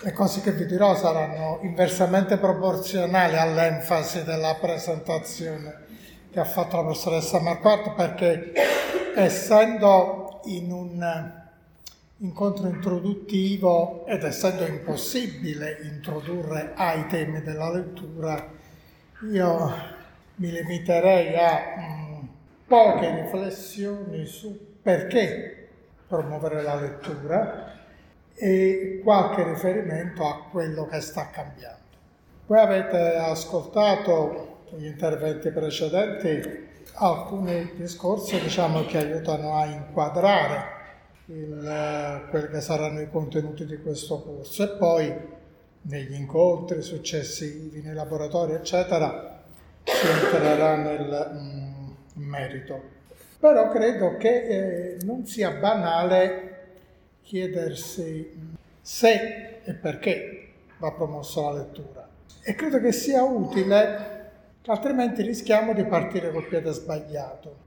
le cose che vi dirò saranno inversamente proporzionali all'enfasi della presentazione che ha fatto la professoressa Marquardt perché essendo in un incontro introduttivo ed essendo impossibile introdurre ai temi della lettura, io mi limiterei a mh, mm, poche riflessioni su perché promuovere la lettura e qualche riferimento a quello che sta cambiando. Voi avete ascoltato gli interventi precedenti alcuni discorsi diciamo, che aiutano a inquadrare il, quelli che saranno i contenuti di questo corso e poi negli incontri successivi, nei laboratori eccetera si entrerà nel mm, merito. Però credo che eh, non sia banale chiedersi se e perché va promossa la lettura. E credo che sia utile, altrimenti rischiamo di partire col piede sbagliato.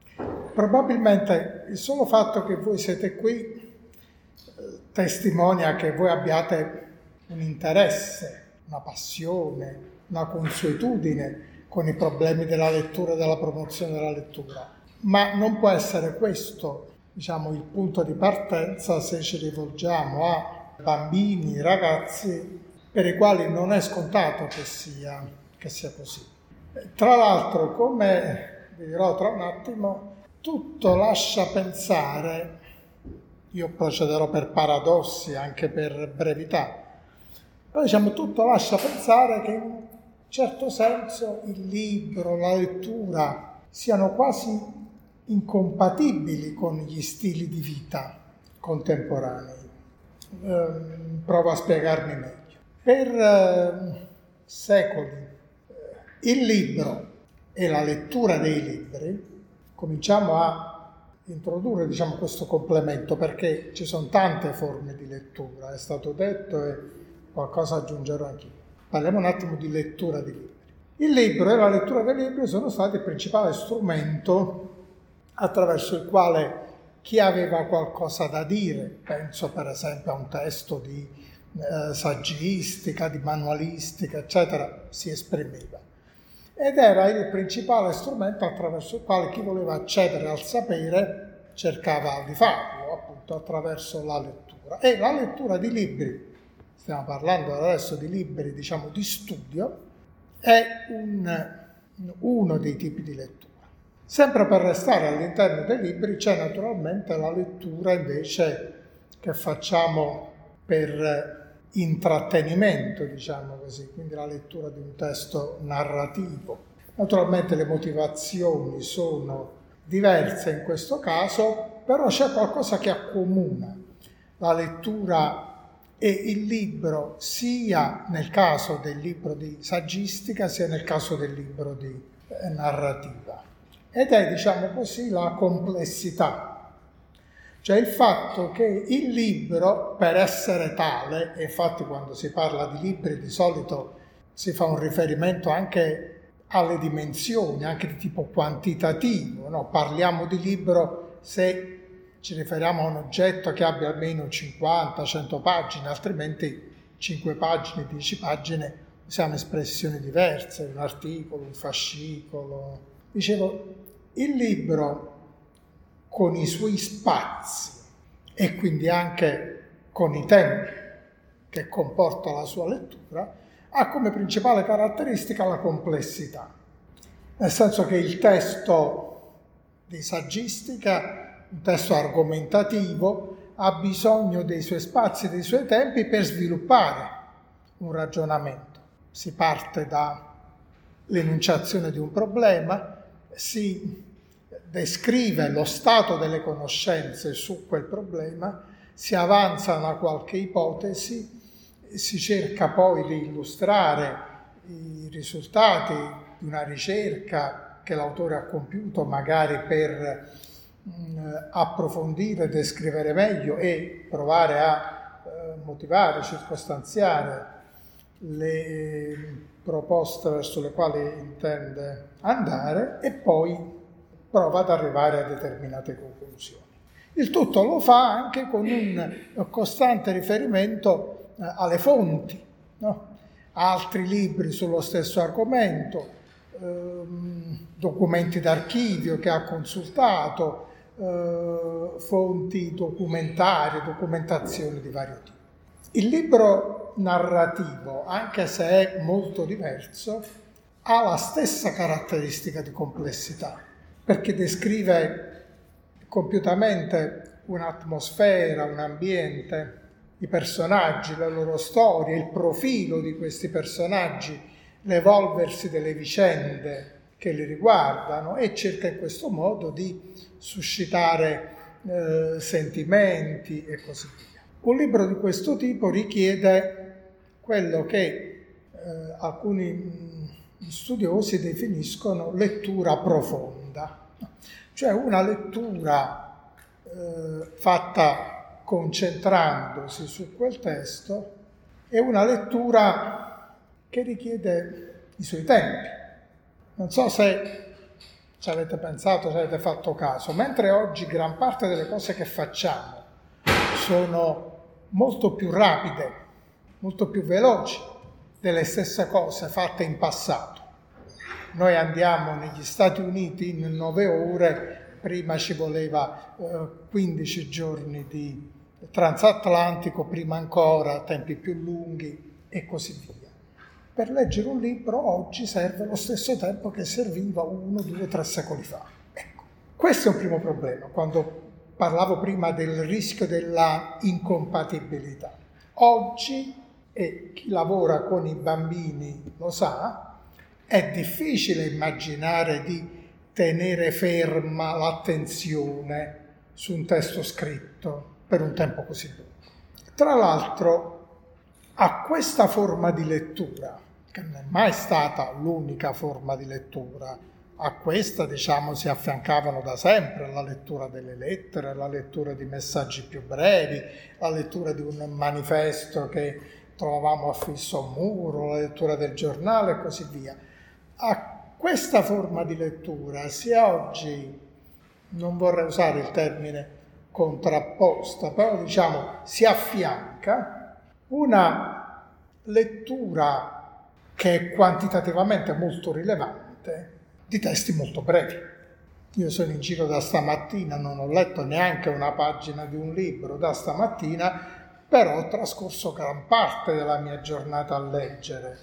Probabilmente il solo fatto che voi siete qui eh, testimonia che voi abbiate un interesse, una passione, una consuetudine con i problemi della lettura e della promozione della lettura. Ma non può essere questo diciamo, il punto di partenza se ci rivolgiamo a bambini, ragazzi per i quali non è scontato che sia, che sia così. Tra l'altro, come vi dirò tra un attimo, tutto lascia pensare, io procederò per paradossi, anche per brevità, però diciamo tutto lascia pensare che in un certo senso il libro, la lettura siano quasi incompatibili con gli stili di vita contemporanei. Eh, provo a spiegarmi meglio. Per eh, secoli eh, il libro e la lettura dei libri, cominciamo a introdurre diciamo, questo complemento perché ci sono tante forme di lettura, è stato detto e qualcosa aggiungerò anch'io. Parliamo un attimo di lettura di libri. Il libro e la lettura dei libri sono stati il principale strumento attraverso il quale chi aveva qualcosa da dire, penso per esempio a un testo di eh, saggistica, di manualistica, eccetera, si esprimeva. Ed era il principale strumento attraverso il quale chi voleva accedere al sapere cercava di farlo, appunto attraverso la lettura. E la lettura di libri, stiamo parlando adesso di libri, diciamo, di studio, è un, uno dei tipi di lettura. Sempre per restare all'interno dei libri c'è naturalmente la lettura invece che facciamo per intrattenimento, diciamo così, quindi la lettura di un testo narrativo. Naturalmente le motivazioni sono diverse in questo caso, però c'è qualcosa che accomuna la lettura e il libro sia nel caso del libro di saggistica sia nel caso del libro di eh, narrativa ed è, diciamo così, la complessità. Cioè il fatto che il libro, per essere tale, e infatti quando si parla di libri di solito si fa un riferimento anche alle dimensioni, anche di tipo quantitativo, no? parliamo di libro se ci riferiamo a un oggetto che abbia almeno 50-100 pagine, altrimenti 5 pagine, 10 pagine usiamo espressioni diverse, un articolo, un fascicolo. Dicevo, il libro con i suoi spazi e quindi anche con i tempi che comporta la sua lettura, ha come principale caratteristica la complessità, nel senso che il testo di saggistica, un testo argomentativo, ha bisogno dei suoi spazi e dei suoi tempi per sviluppare un ragionamento. Si parte dall'enunciazione di un problema, si descrive lo stato delle conoscenze su quel problema, si avanza una qualche ipotesi, si cerca poi di illustrare i risultati di una ricerca che l'autore ha compiuto magari per mh, mm, approfondire, descrivere meglio e provare a eh, motivare, circostanziare le proposte verso le quali intende andare e poi prova ad arrivare a determinate conclusioni. Il tutto lo fa anche con un costante riferimento eh, alle fonti, no? altri libri sullo stesso argomento, ehm, documenti d'archivio che ha consultato, eh, fonti documentarie, documentazioni di vario tipo. Il libro narrativo, anche se è molto diverso, ha la stessa caratteristica di complessità, perché descrive compiutamente un'atmosfera, un ambiente, i personaggi, le loro storie, il profilo di questi personaggi, l'evolversi delle vicende che li riguardano e cerca in questo modo di suscitare eh, sentimenti e così via. Un libro di questo tipo richiede quello che eh, alcuni studiosi definiscono lettura profonda, cioè una lettura eh, fatta concentrandosi su quel testo, è una lettura che richiede i suoi tempi. Non so se ci avete pensato, se avete fatto caso, mentre oggi gran parte delle cose che facciamo sono molto più rapide, molto più veloci delle stesse cose fatte in passato. Noi andiamo negli Stati Uniti in nove ore, prima ci voleva eh, 15 giorni di transatlantico prima ancora, tempi più lunghi e così via. Per leggere un libro oggi serve lo stesso tempo che serviva uno, due, tre secoli fa. Ecco, questo è un primo problema, quando parlavo prima del rischio della incompatibilità. Oggi, e chi lavora con i bambini lo sa, è difficile immaginare di tenere ferma l'attenzione su un testo scritto per un tempo così lungo. Tra l'altro, a questa forma di lettura, che non è mai stata l'unica forma di lettura, a questa diciamo si affiancavano da sempre la lettura delle lettere, la lettura di messaggi più brevi, la lettura di un manifesto che trovavamo affisso a un muro, la lettura del giornale e così via. A questa forma di lettura si oggi, non vorrei usare il termine contrapposta, però diciamo si affianca una lettura che è quantitativamente molto rilevante di testi molto brevi. Io sono in giro da stamattina, non ho letto neanche una pagina di un libro da stamattina, però ho trascorso gran parte della mia giornata a leggere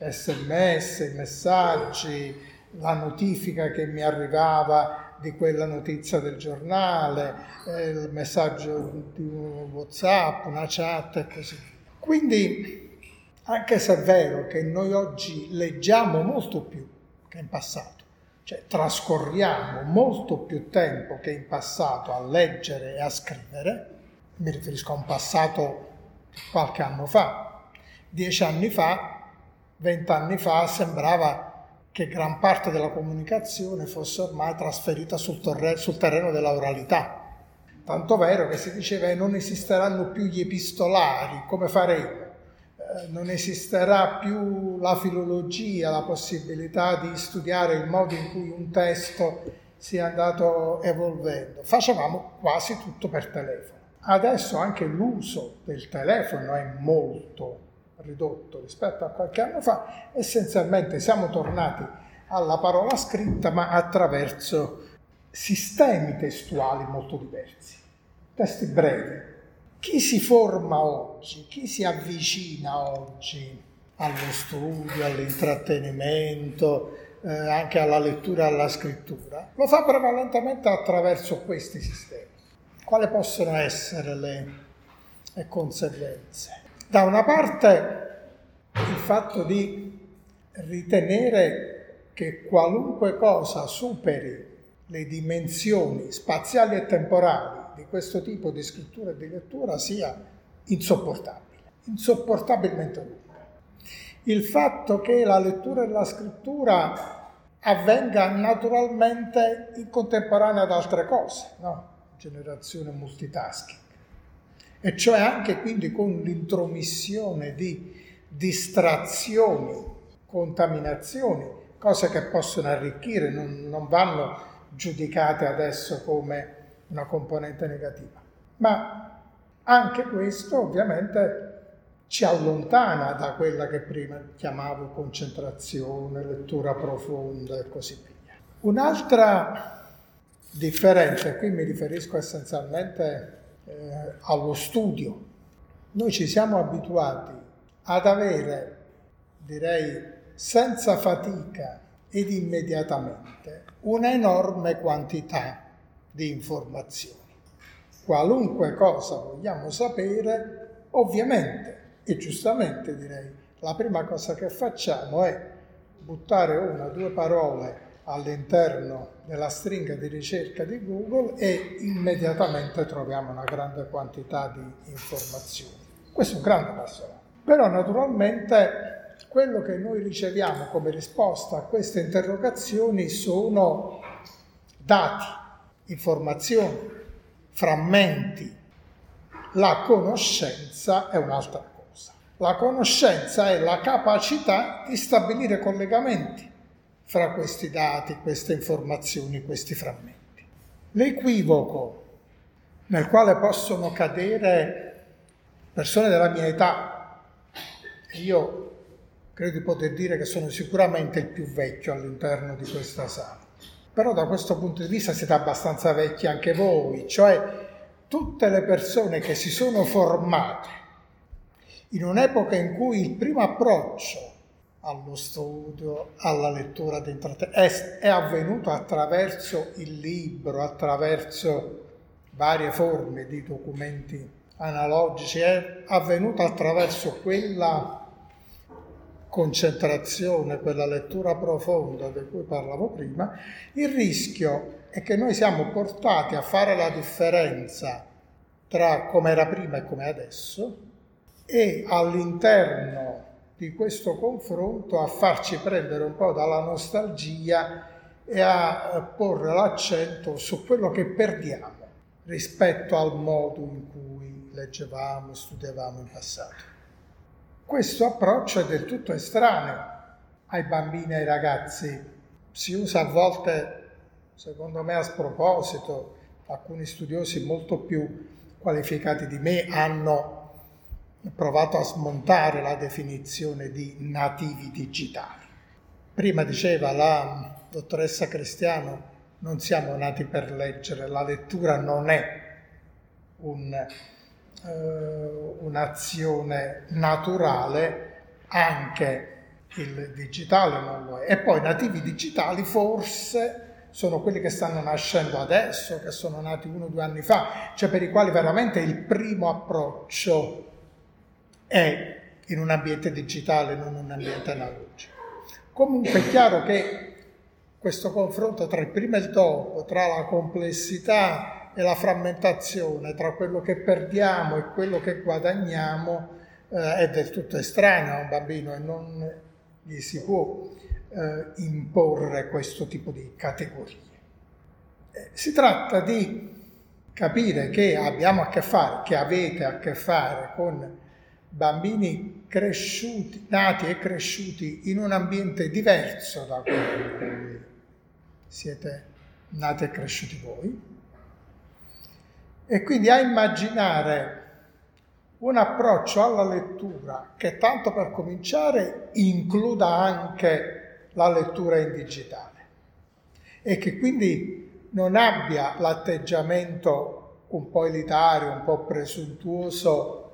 sms, messaggi, la notifica che mi arrivava di quella notizia del giornale, eh, il messaggio di un WhatsApp, una chat e così via. Quindi, anche se è vero che noi oggi leggiamo molto più che in passato, cioè trascorriamo molto più tempo che in passato a leggere e a scrivere, mi riferisco a un passato qualche anno fa, dieci anni fa, vent'anni fa sembrava che gran parte della comunicazione fosse ormai trasferita sul, torre, sul terreno della oralità. Tanto vero che si diceva che non esisteranno più gli epistolari, come faremo? Eh, non esisterà più la filologia, la possibilità di studiare il modo in cui un testo sia andato evolvendo. Facevamo quasi tutto per telefono. Adesso anche l'uso del telefono è molto ridotto rispetto a qualche anno fa, essenzialmente siamo tornati alla parola scritta ma attraverso sistemi testuali molto diversi, testi brevi. Chi si forma oggi, chi si avvicina oggi allo studio, all'intrattenimento, eh, anche alla lettura e alla scrittura, lo fa prevalentemente attraverso questi sistemi. Quali possono essere le, le conseguenze? Da una parte il fatto di ritenere che qualunque cosa superi le dimensioni spaziali e temporali di questo tipo di scrittura e di lettura sia insopportabile, insopportabilmente lunga. Il fatto che la lettura e la scrittura avvenga naturalmente in contemporanea ad altre cose, no? generazione multitasking e cioè anche quindi con l'intromissione di distrazioni, contaminazioni, cose che possono arricchire, non, non vanno giudicate adesso come una componente negativa. Ma anche questo ovviamente ci allontana da quella che prima chiamavo concentrazione, lettura profonda e così via. Un'altra differenza, e qui mi riferisco essenzialmente eh, allo studio, noi ci siamo abituati ad avere, direi senza fatica ed immediatamente, un'enorme quantità di informazioni. Qualunque cosa vogliamo sapere, ovviamente e giustamente direi, la prima cosa che facciamo è buttare una o due parole all'interno della stringa di ricerca di Google e immediatamente troviamo una grande quantità di informazioni. Questo è un grande passo. Però naturalmente quello che noi riceviamo come risposta a queste interrogazioni sono dati, informazioni, frammenti. La conoscenza è un'altra cosa. La conoscenza è la capacità di stabilire collegamenti fra questi dati, queste informazioni, questi frammenti. L'equivoco nel quale possono cadere persone della mia età, io credo di poter dire che sono sicuramente il più vecchio all'interno di questa sala, però da questo punto di vista siete abbastanza vecchi anche voi, cioè tutte le persone che si sono formate in un'epoca in cui il primo approccio allo studio, alla lettura è, è avvenuto attraverso il libro, attraverso varie forme di documenti analogici, è avvenuto attraverso quella concentrazione, quella lettura profonda di cui parlavo prima, il rischio è che noi siamo portati a fare la differenza tra come era prima e come adesso, e all'interno di questo confronto a farci prendere un po' dalla nostalgia e a porre l'accento su quello che perdiamo rispetto al modo in cui leggevamo, studiavamo in passato. Questo approccio è del tutto estraneo ai bambini e ai ragazzi. Si usa a volte, secondo me a sproposito, alcuni studiosi molto più qualificati di me hanno provato a smontare la definizione di nativi digitali. Prima diceva la dottoressa Cristiano, non siamo nati per leggere, la lettura non è un, eh, un'azione naturale, anche il digitale non lo è. E poi nativi digitali forse sono quelli che stanno nascendo adesso, che sono nati uno o due anni fa, cioè per i quali veramente il primo approccio è in un ambiente digitale, non in un ambiente analogico. Comunque è chiaro che questo confronto tra il prima e il dopo, tra la complessità e la frammentazione, tra quello che perdiamo e quello che guadagniamo, eh, è del tutto estraneo a un bambino e non gli si può eh, imporre questo tipo di categorie. Eh, si tratta di capire che abbiamo a che fare, che avete a che fare con bambini cresciuti, nati e cresciuti in un ambiente diverso da quello in cui siete nati e cresciuti voi. E quindi a immaginare un approccio alla lettura che tanto per cominciare includa anche la lettura in digitale e che quindi non abbia l'atteggiamento un po' elitario, un po' presuntuoso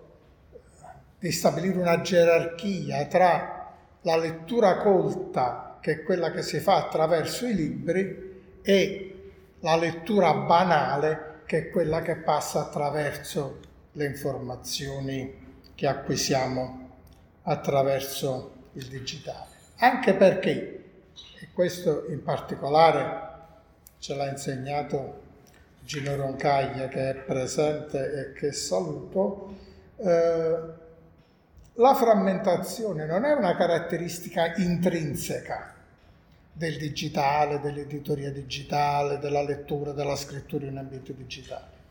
di stabilire una gerarchia tra la lettura colta, che è quella che si fa attraverso i libri, e la lettura banale, che è quella che passa attraverso le informazioni che acquisiamo attraverso il digitale. Anche perché, e questo in particolare ce l'ha insegnato Gino Roncaglia che è presente e che saluto, eh, la frammentazione non è una caratteristica intrinseca del digitale, dell'editoria digitale, della lettura, della scrittura in ambiente digitale.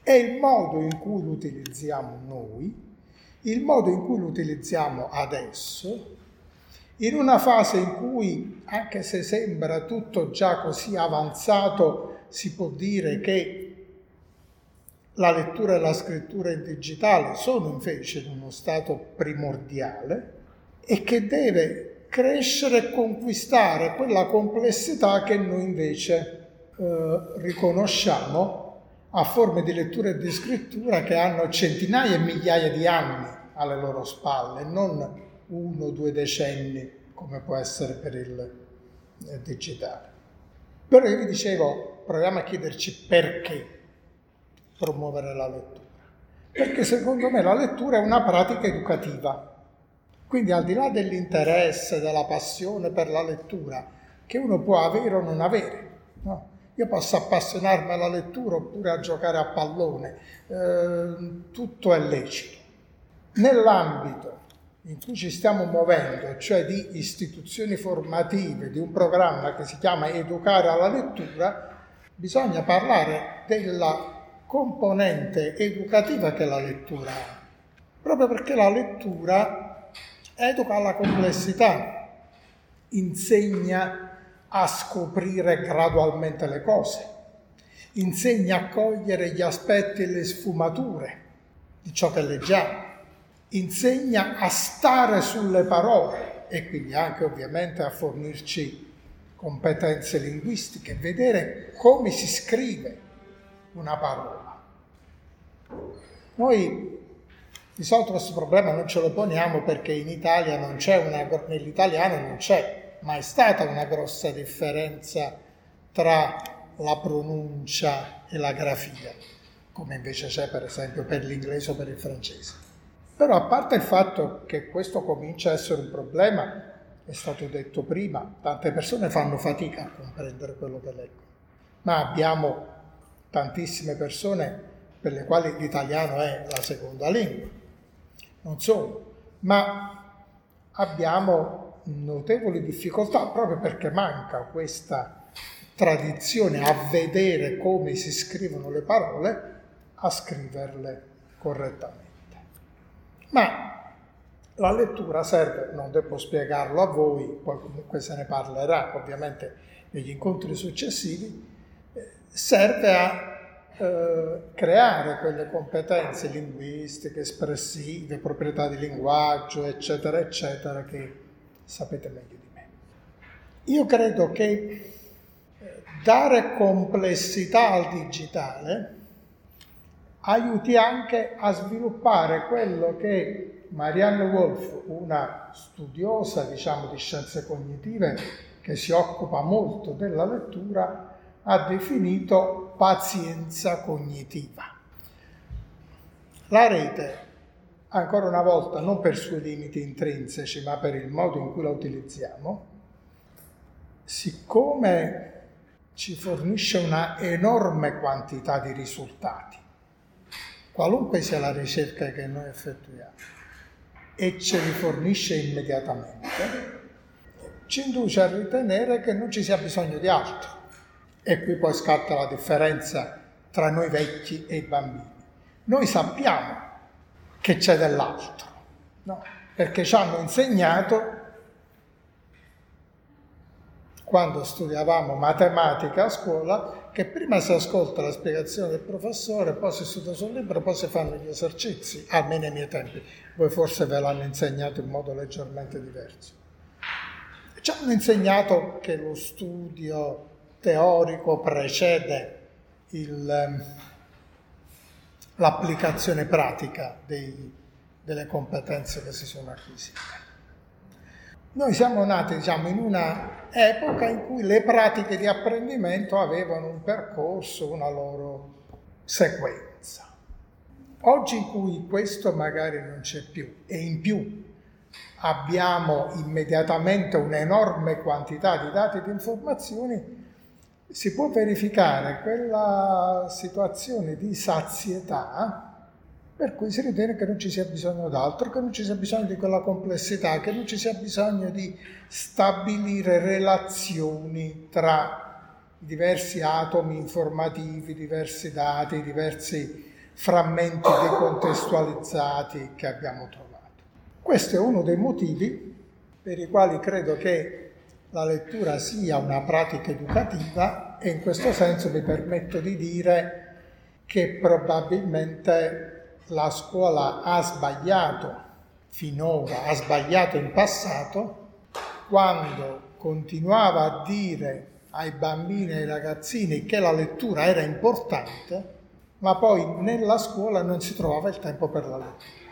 È il modo in cui lo utilizziamo noi, il modo in cui lo utilizziamo adesso, in una fase in cui, anche se sembra tutto già così avanzato, si può dire che la lettura e la scrittura in digitale sono invece in uno stato primordiale e che deve crescere e conquistare quella complessità che noi invece eh, riconosciamo a forme di lettura e di scrittura che hanno centinaia e migliaia di anni alle loro spalle, non uno o due decenni come può essere per il eh, digitale. Però io vi dicevo, proviamo a chiederci perché promuovere la lettura. Perché secondo me la lettura è una pratica educativa. Quindi al di là dell'interesse, della passione per la lettura, che uno può avere o non avere, no? io posso appassionarmi alla lettura oppure a giocare a pallone, eh, tutto è lecito. Nell'ambito in cui ci stiamo muovendo, cioè di istituzioni formative, di un programma che si chiama Educare alla lettura, bisogna parlare della componente educativa che la lettura ha, proprio perché la lettura educa alla complessità, insegna a scoprire gradualmente le cose, insegna a cogliere gli aspetti e le sfumature di ciò che leggiamo, insegna a stare sulle parole e quindi anche ovviamente a fornirci competenze linguistiche, vedere come si scrive una parola. Noi di solito questo problema non ce lo poniamo perché in Italia non c'è una, nell'italiano non c'è mai stata una grossa differenza tra la pronuncia e la grafia, come invece c'è per esempio per l'inglese o per il francese. Però a parte il fatto che questo comincia a essere un problema, è stato detto prima, tante persone fanno fatica a comprendere quello che leggono, ma abbiamo tantissime persone per le quali l'italiano è la seconda lingua, non solo, ma abbiamo notevoli difficoltà proprio perché manca questa tradizione a vedere come si scrivono le parole, a scriverle correttamente. Ma la lettura serve, non devo spiegarlo a voi, poi comunque se ne parlerà ovviamente negli incontri successivi, eh, serve a eh, creare quelle competenze linguistiche, espressive, proprietà di linguaggio, eccetera, eccetera, che sapete meglio di me. Io credo che eh, dare complessità al digitale aiuti anche a sviluppare quello che Marianne Wolf, una studiosa diciamo, di scienze cognitive che si occupa molto della lettura, ha definito pazienza cognitiva. La rete, ancora una volta, non per suoi limiti intrinseci, ma per il modo in cui la utilizziamo, siccome ci fornisce una enorme quantità di risultati, qualunque sia la ricerca che noi effettuiamo, e ce li fornisce immediatamente, ci induce a ritenere che non ci sia bisogno di altro. E qui poi scatta la differenza tra noi vecchi e i bambini. Noi sappiamo che c'è dell'altro, no? perché ci hanno insegnato quando studiavamo matematica a scuola che prima si ascolta la spiegazione del professore, poi si studia sul libro, poi si fanno gli esercizi, almeno ai miei tempi. Voi forse ve l'hanno insegnato in modo leggermente diverso. Ci hanno insegnato che lo studio teorico precede il, ehm, l'applicazione pratica dei, delle competenze che si sono acquisite. Noi siamo nati diciamo, in una epoca in cui le pratiche di apprendimento avevano un percorso, una loro sequenza. Oggi in cui questo magari non c'è più e in più abbiamo immediatamente un'enorme quantità di dati e di informazioni, si può verificare quella situazione di sazietà per cui si ritiene che non ci sia bisogno d'altro, che non ci sia bisogno di quella complessità, che non ci sia bisogno di stabilire relazioni tra diversi atomi informativi, diversi dati, diversi frammenti decontestualizzati che abbiamo trovato. Questo è uno dei motivi per i quali credo che la lettura sia una pratica educativa e in questo senso mi permetto di dire che probabilmente la scuola ha sbagliato finora, ha sbagliato in passato, quando continuava a dire ai bambini e ai ragazzini che la lettura era importante, ma poi nella scuola non si trovava il tempo per la lettura.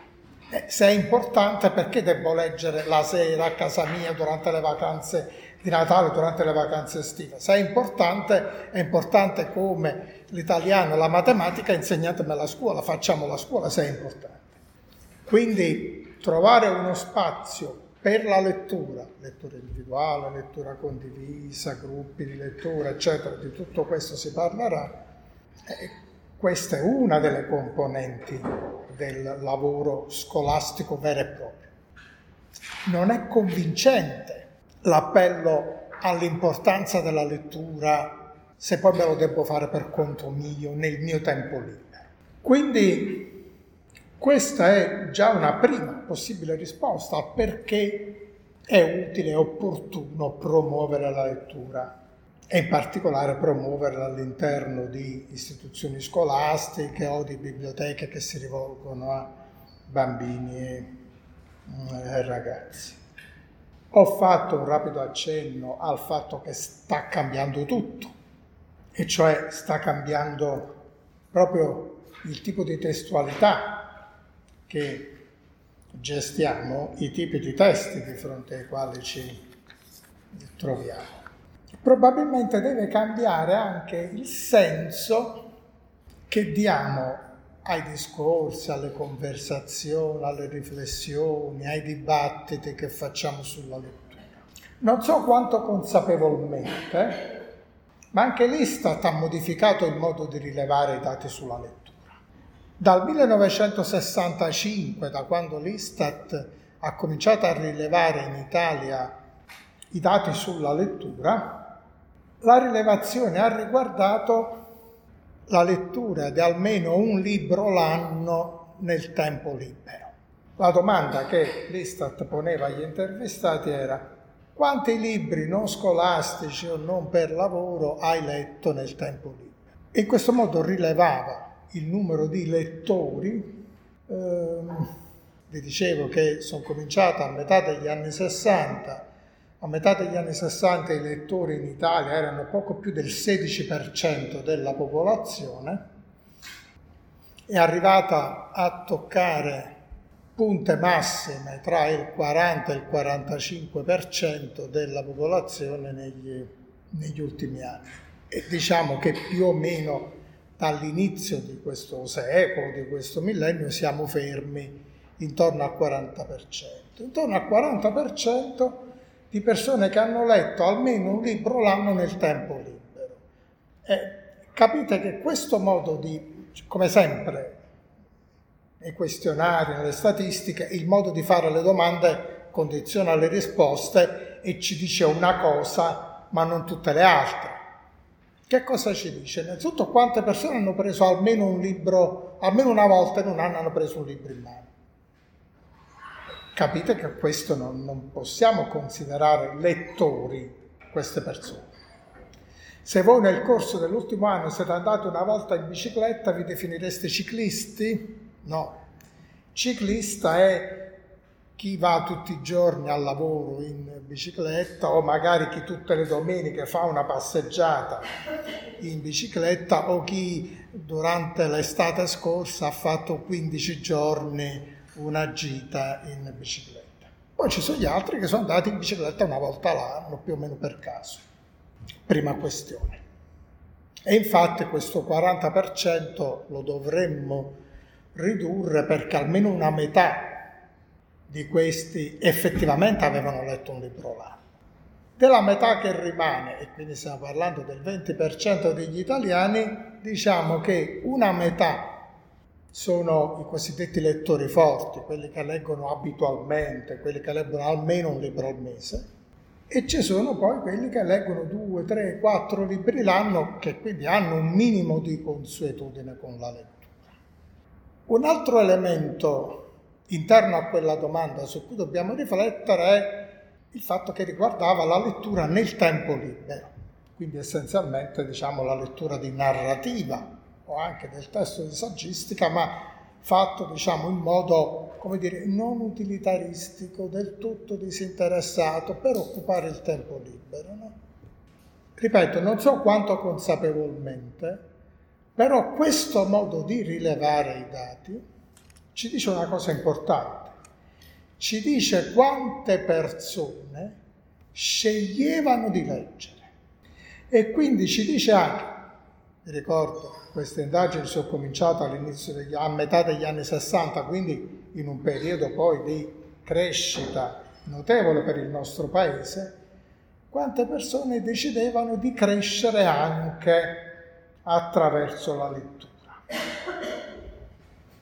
Eh, se è importante perché devo leggere la sera a casa mia durante le vacanze di Natale, durante le vacanze estive? Se è importante, è importante come l'italiano la matematica, insegnatemi la scuola, facciamo la scuola se è importante. Quindi trovare uno spazio per la lettura, lettura individuale, lettura condivisa, gruppi di lettura, eccetera, di tutto questo si parlerà. E questa è una delle componenti del lavoro scolastico vero e proprio. Non è convincente l'appello all'importanza della lettura se poi me lo devo fare per conto mio, nel mio tempo libero. Quindi questa è già una prima possibile risposta a perché è utile e opportuno promuovere la lettura e in particolare promuoverla all'interno di istituzioni scolastiche o di biblioteche che si rivolgono a bambini e ragazzi. Ho fatto un rapido accenno al fatto che sta cambiando tutto, e cioè sta cambiando proprio il tipo di testualità che gestiamo i tipi di testi di fronte ai quali ci troviamo. Probabilmente deve cambiare anche il senso che diamo ai discorsi, alle conversazioni, alle riflessioni, ai dibattiti che facciamo sulla lettura. Non so quanto consapevolmente, ma anche l'Istat ha modificato il modo di rilevare i dati sulla lettura. Dal 1965, da quando l'Istat ha cominciato a rilevare in Italia i dati sulla lettura, la rilevazione ha riguardato la lettura di almeno un libro l'anno nel tempo libero. La domanda che l'Istat poneva agli intervistati era quanti libri non scolastici o non per lavoro hai letto nel tempo libero? In questo modo rilevava il numero di lettori. Eh, vi dicevo che sono cominciato a metà degli anni 60. A metà degli anni 60 i lettori in Italia erano poco più del 16% della popolazione. È arrivata a toccare punte massime tra il 40 e il 45% della popolazione negli, negli ultimi anni. E diciamo che più o meno dall'inizio di questo secolo, di questo millennio, siamo fermi intorno al 40%. Intorno al 40% di persone che hanno letto almeno un libro l'anno nel tempo libero. E capite che questo modo di, come sempre, nei questionari, nelle statistiche, il modo di fare le domande condiziona le risposte e ci dice una cosa, ma non tutte le altre. Che cosa ci dice? Innanzitutto quante persone hanno preso almeno un libro, almeno una volta in un anno hanno preso un libro in mano. Capite che questo non, non possiamo considerare lettori queste persone. Se voi nel corso dell'ultimo anno siete andati una volta in bicicletta, vi definireste ciclisti? No. Ciclista è chi va tutti i giorni al lavoro in bicicletta o magari chi tutte le domeniche fa una passeggiata in bicicletta o chi durante l'estate scorsa ha fatto 15 giorni una gita in bicicletta. Poi ci sono gli altri che sono andati in bicicletta una volta l'anno, più o meno per caso. Prima questione. E infatti questo 40% lo dovremmo ridurre perché almeno una metà di questi effettivamente avevano letto un libro l'anno. Della metà che rimane, e quindi stiamo parlando del 20% degli italiani, diciamo che una metà sono i cosiddetti lettori forti, quelli che leggono abitualmente, quelli che leggono almeno un libro al mese, e ci sono poi quelli che leggono due, tre, quattro libri l'anno, che quindi hanno un minimo di consuetudine con la lettura. Un altro elemento interno a quella domanda su cui dobbiamo riflettere è il fatto che riguardava la lettura nel tempo libero, quindi essenzialmente diciamo la lettura di narrativa o anche del testo di saggistica, ma fatto diciamo, in modo come dire, non utilitaristico, del tutto disinteressato, per occupare il tempo libero. No? Ripeto, non so quanto consapevolmente, però questo modo di rilevare i dati ci dice una cosa importante. Ci dice quante persone sceglievano di leggere e quindi ci dice anche, ricordo, queste indagini sono cominciate degli, a metà degli anni 60, quindi in un periodo poi di crescita notevole per il nostro paese, quante persone decidevano di crescere anche attraverso la lettura.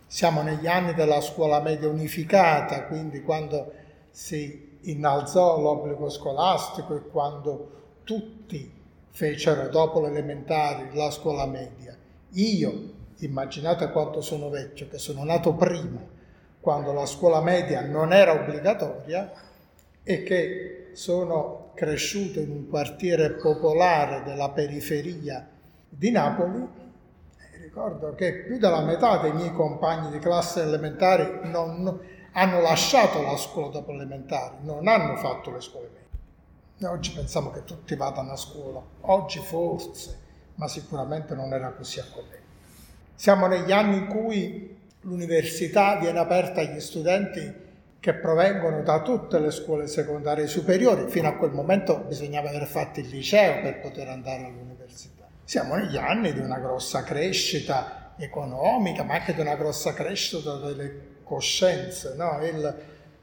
Siamo negli anni della scuola media unificata, quindi quando si innalzò l'obbligo scolastico e quando tutti fecero dopo l'elementare la scuola media. Io, immaginate quanto sono vecchio, che sono nato prima, quando la scuola media non era obbligatoria e che sono cresciuto in un quartiere popolare della periferia di Napoli, ricordo che più della metà dei miei compagni di classe elementari non, hanno lasciato la scuola dopo elementari, non hanno fatto le scuole medie. Noi oggi pensiamo che tutti vadano a scuola, oggi forse, ma sicuramente non era così a quell'epoca. Siamo negli anni in cui l'università viene aperta agli studenti che provengono da tutte le scuole secondarie superiori. Fino a quel momento bisognava aver fatto il liceo per poter andare all'università. Siamo negli anni di una grossa crescita economica, ma anche di una grossa crescita delle coscienze. No? Il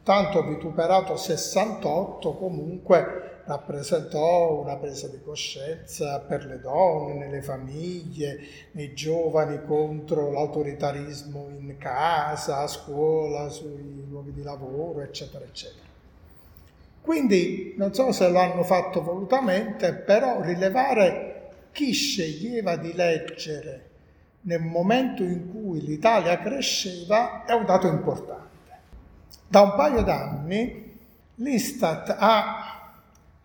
tanto vituperato 68 comunque rappresentò una presa di coscienza per le donne, nelle famiglie, nei giovani contro l'autoritarismo in casa, a scuola, sui luoghi di lavoro, eccetera, eccetera. Quindi non so se l'hanno fatto volutamente, però rilevare chi sceglieva di leggere nel momento in cui l'Italia cresceva è un dato importante. Da un paio d'anni l'Istat ha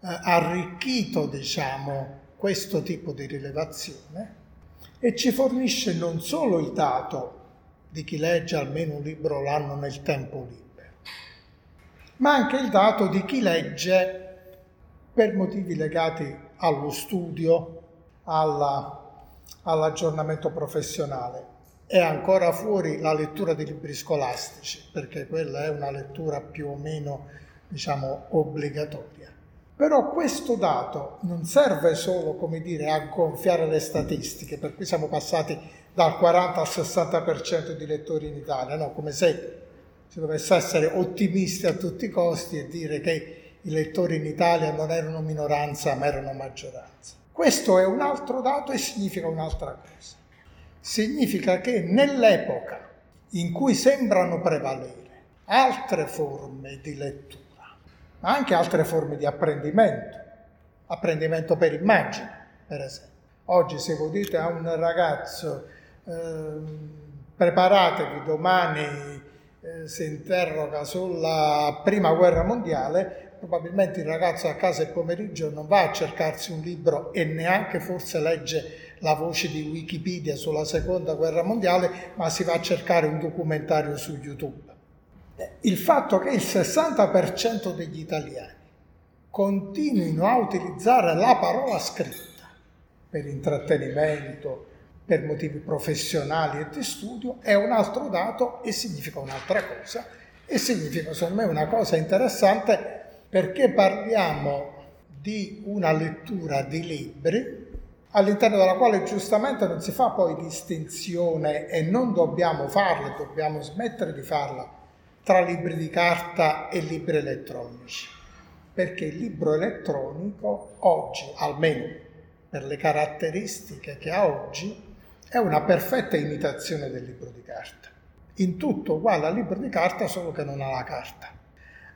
arricchito diciamo, questo tipo di rilevazione e ci fornisce non solo il dato di chi legge almeno un libro l'anno nel tempo libero, ma anche il dato di chi legge per motivi legati allo studio, alla, all'aggiornamento professionale. È ancora fuori la lettura di libri scolastici, perché quella è una lettura più o meno, diciamo, obbligatoria. Però questo dato non serve solo, come dire, a gonfiare le statistiche, per cui siamo passati dal 40 al 60% di lettori in Italia, no? come se si dovesse essere ottimisti a tutti i costi e dire che i lettori in Italia non erano minoranza ma erano maggioranza. Questo è un altro dato e significa un'altra cosa. Significa che nell'epoca in cui sembrano prevalere altre forme di lettura, anche altre forme di apprendimento, apprendimento per immagine, per esempio. Oggi se voi dite a un ragazzo eh, preparatevi, domani eh, si interroga sulla prima guerra mondiale, probabilmente il ragazzo a casa il pomeriggio non va a cercarsi un libro e neanche forse legge la voce di Wikipedia sulla seconda guerra mondiale, ma si va a cercare un documentario su YouTube il fatto che il 60% degli italiani continuino a utilizzare la parola scritta per intrattenimento, per motivi professionali e di studio è un altro dato e significa un'altra cosa. E significa secondo me una cosa interessante perché parliamo di una lettura di libri all'interno della quale giustamente non si fa poi distinzione e non dobbiamo farla, dobbiamo smettere di farla tra libri di carta e libri elettronici, perché il libro elettronico oggi, almeno per le caratteristiche che ha oggi, è una perfetta imitazione del libro di carta. In tutto uguale al libro di carta, solo che non ha la carta.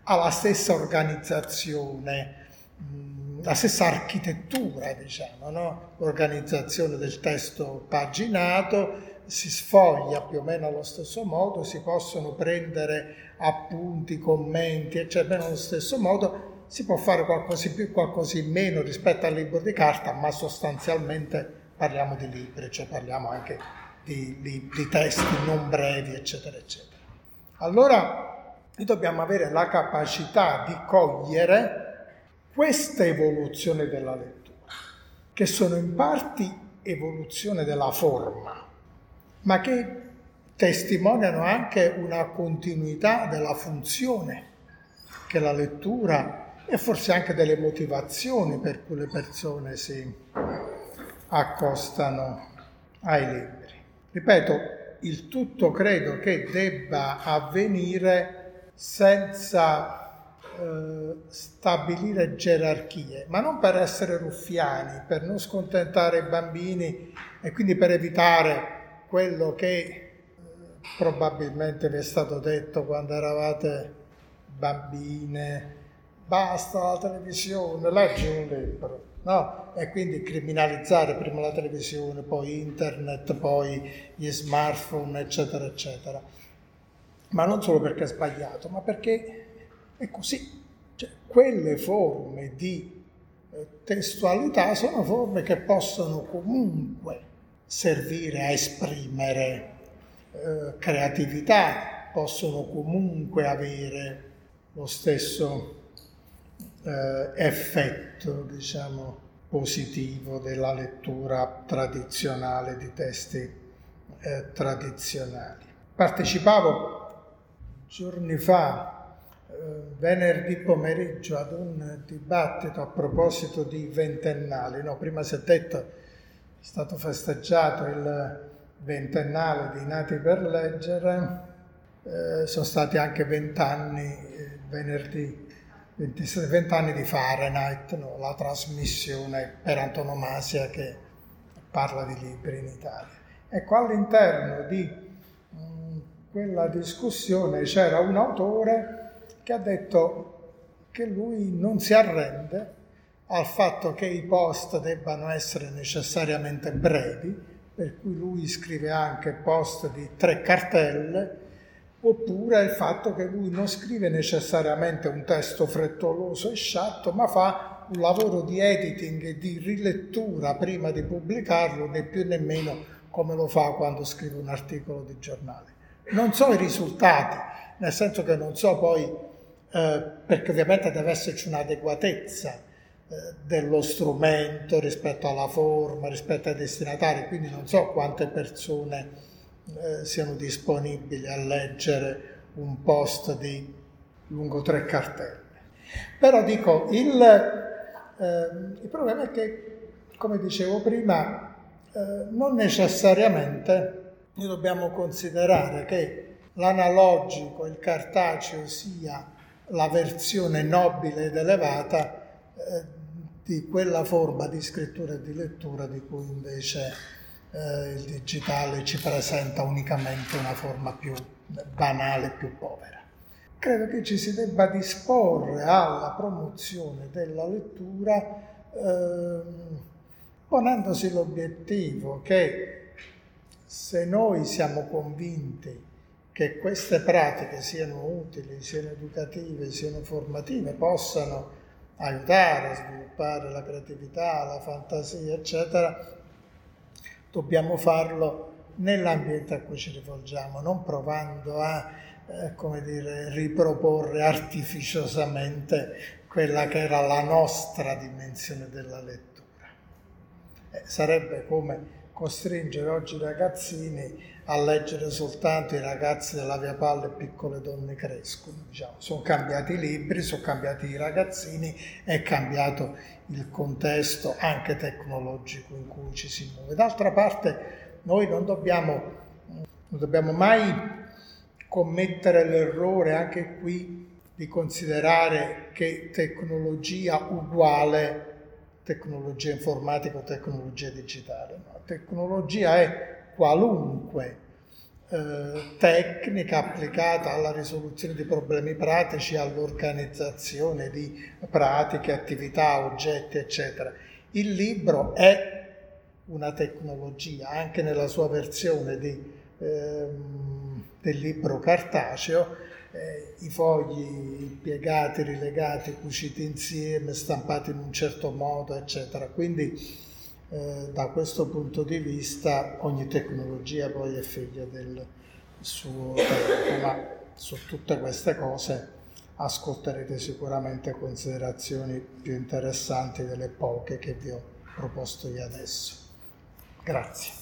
Ha la stessa organizzazione, la stessa architettura, diciamo, no? organizzazione del testo paginato, si sfoglia più o meno allo stesso modo, si possono prendere appunti, commenti, eccetera, allo stesso modo, si può fare qualcosa in più, qualcosa in meno rispetto al libro di carta, ma sostanzialmente parliamo di libri, cioè parliamo anche di, di, di testi non brevi, eccetera, eccetera. Allora noi dobbiamo avere la capacità di cogliere questa evoluzione della lettura, che sono in parti evoluzione della forma, ma che testimoniano anche una continuità della funzione che la lettura e forse anche delle motivazioni per cui le persone si accostano ai libri. Ripeto, il tutto credo che debba avvenire senza eh, stabilire gerarchie, ma non per essere ruffiani, per non scontentare i bambini e quindi per evitare quello che eh, probabilmente vi è stato detto quando eravate bambine, basta la televisione, leggi un libro no? E quindi criminalizzare prima la televisione, poi internet, poi gli smartphone, eccetera, eccetera. Ma non solo perché è sbagliato, ma perché è così. Cioè, quelle forme di eh, testualità sono forme che possono comunque servire a esprimere eh, creatività, possono comunque avere lo stesso eh, effetto, diciamo, positivo della lettura tradizionale di testi eh, tradizionali. Partecipavo giorni fa, eh, venerdì pomeriggio, ad un dibattito a proposito di ventennali. No, prima si è detto, è stato festeggiato il ventennale di Nati per leggere, eh, sono stati anche vent'anni eh, venerdì 20 anni di Fahrenheit, no? la trasmissione per antonomasia che parla di libri in Italia. Ecco, all'interno di mm, quella discussione c'era un autore che ha detto che lui non si arrende al fatto che i post debbano essere necessariamente brevi, per cui lui scrive anche post di tre cartelle oppure il fatto che lui non scrive necessariamente un testo frettoloso e sciatto, ma fa un lavoro di editing e di rilettura prima di pubblicarlo, né più né meno come lo fa quando scrive un articolo di giornale. Non so i risultati, nel senso che non so poi, eh, perché ovviamente deve esserci un'adeguatezza dello strumento rispetto alla forma, rispetto ai destinatari, quindi non so quante persone eh, siano disponibili a leggere un post di lungo tre cartelle. Però dico, il, eh, il problema è che, come dicevo prima, eh, non necessariamente noi dobbiamo considerare che l'analogico, il cartaceo sia la versione nobile ed elevata eh, di quella forma di scrittura e di lettura di cui invece eh, il digitale ci presenta unicamente una forma più banale, più povera. Credo che ci si debba disporre alla promozione della lettura eh, ponendosi l'obiettivo che se noi siamo convinti che queste pratiche siano utili, siano educative, siano formative, possano aiutare a sviluppare la creatività, la fantasia, eccetera, dobbiamo farlo nell'ambiente a cui ci rivolgiamo, non provando a eh, come dire, riproporre artificiosamente quella che era la nostra dimensione della lettura. Eh, sarebbe come costringere oggi i ragazzini a leggere soltanto i ragazzi della Via Palla e piccole donne crescono. Diciamo. Sono cambiati i libri, sono cambiati i ragazzini, è cambiato il contesto anche tecnologico in cui ci si muove. D'altra parte noi non dobbiamo, non dobbiamo mai commettere l'errore anche qui di considerare che tecnologia uguale tecnologia informatica o tecnologia digitale. No, tecnologia è qualunque eh, tecnica applicata alla risoluzione di problemi pratici, all'organizzazione di pratiche, attività, oggetti, eccetera. Il libro è una tecnologia, anche nella sua versione di, ehm, del libro cartaceo, eh, i fogli piegati, rilegati, cuciti insieme, stampati in un certo modo, eccetera. Quindi eh, da questo punto di vista ogni tecnologia poi è figlia del suo tempo, ma su tutte queste cose ascolterete sicuramente considerazioni più interessanti delle poche che vi ho proposto io adesso. Grazie.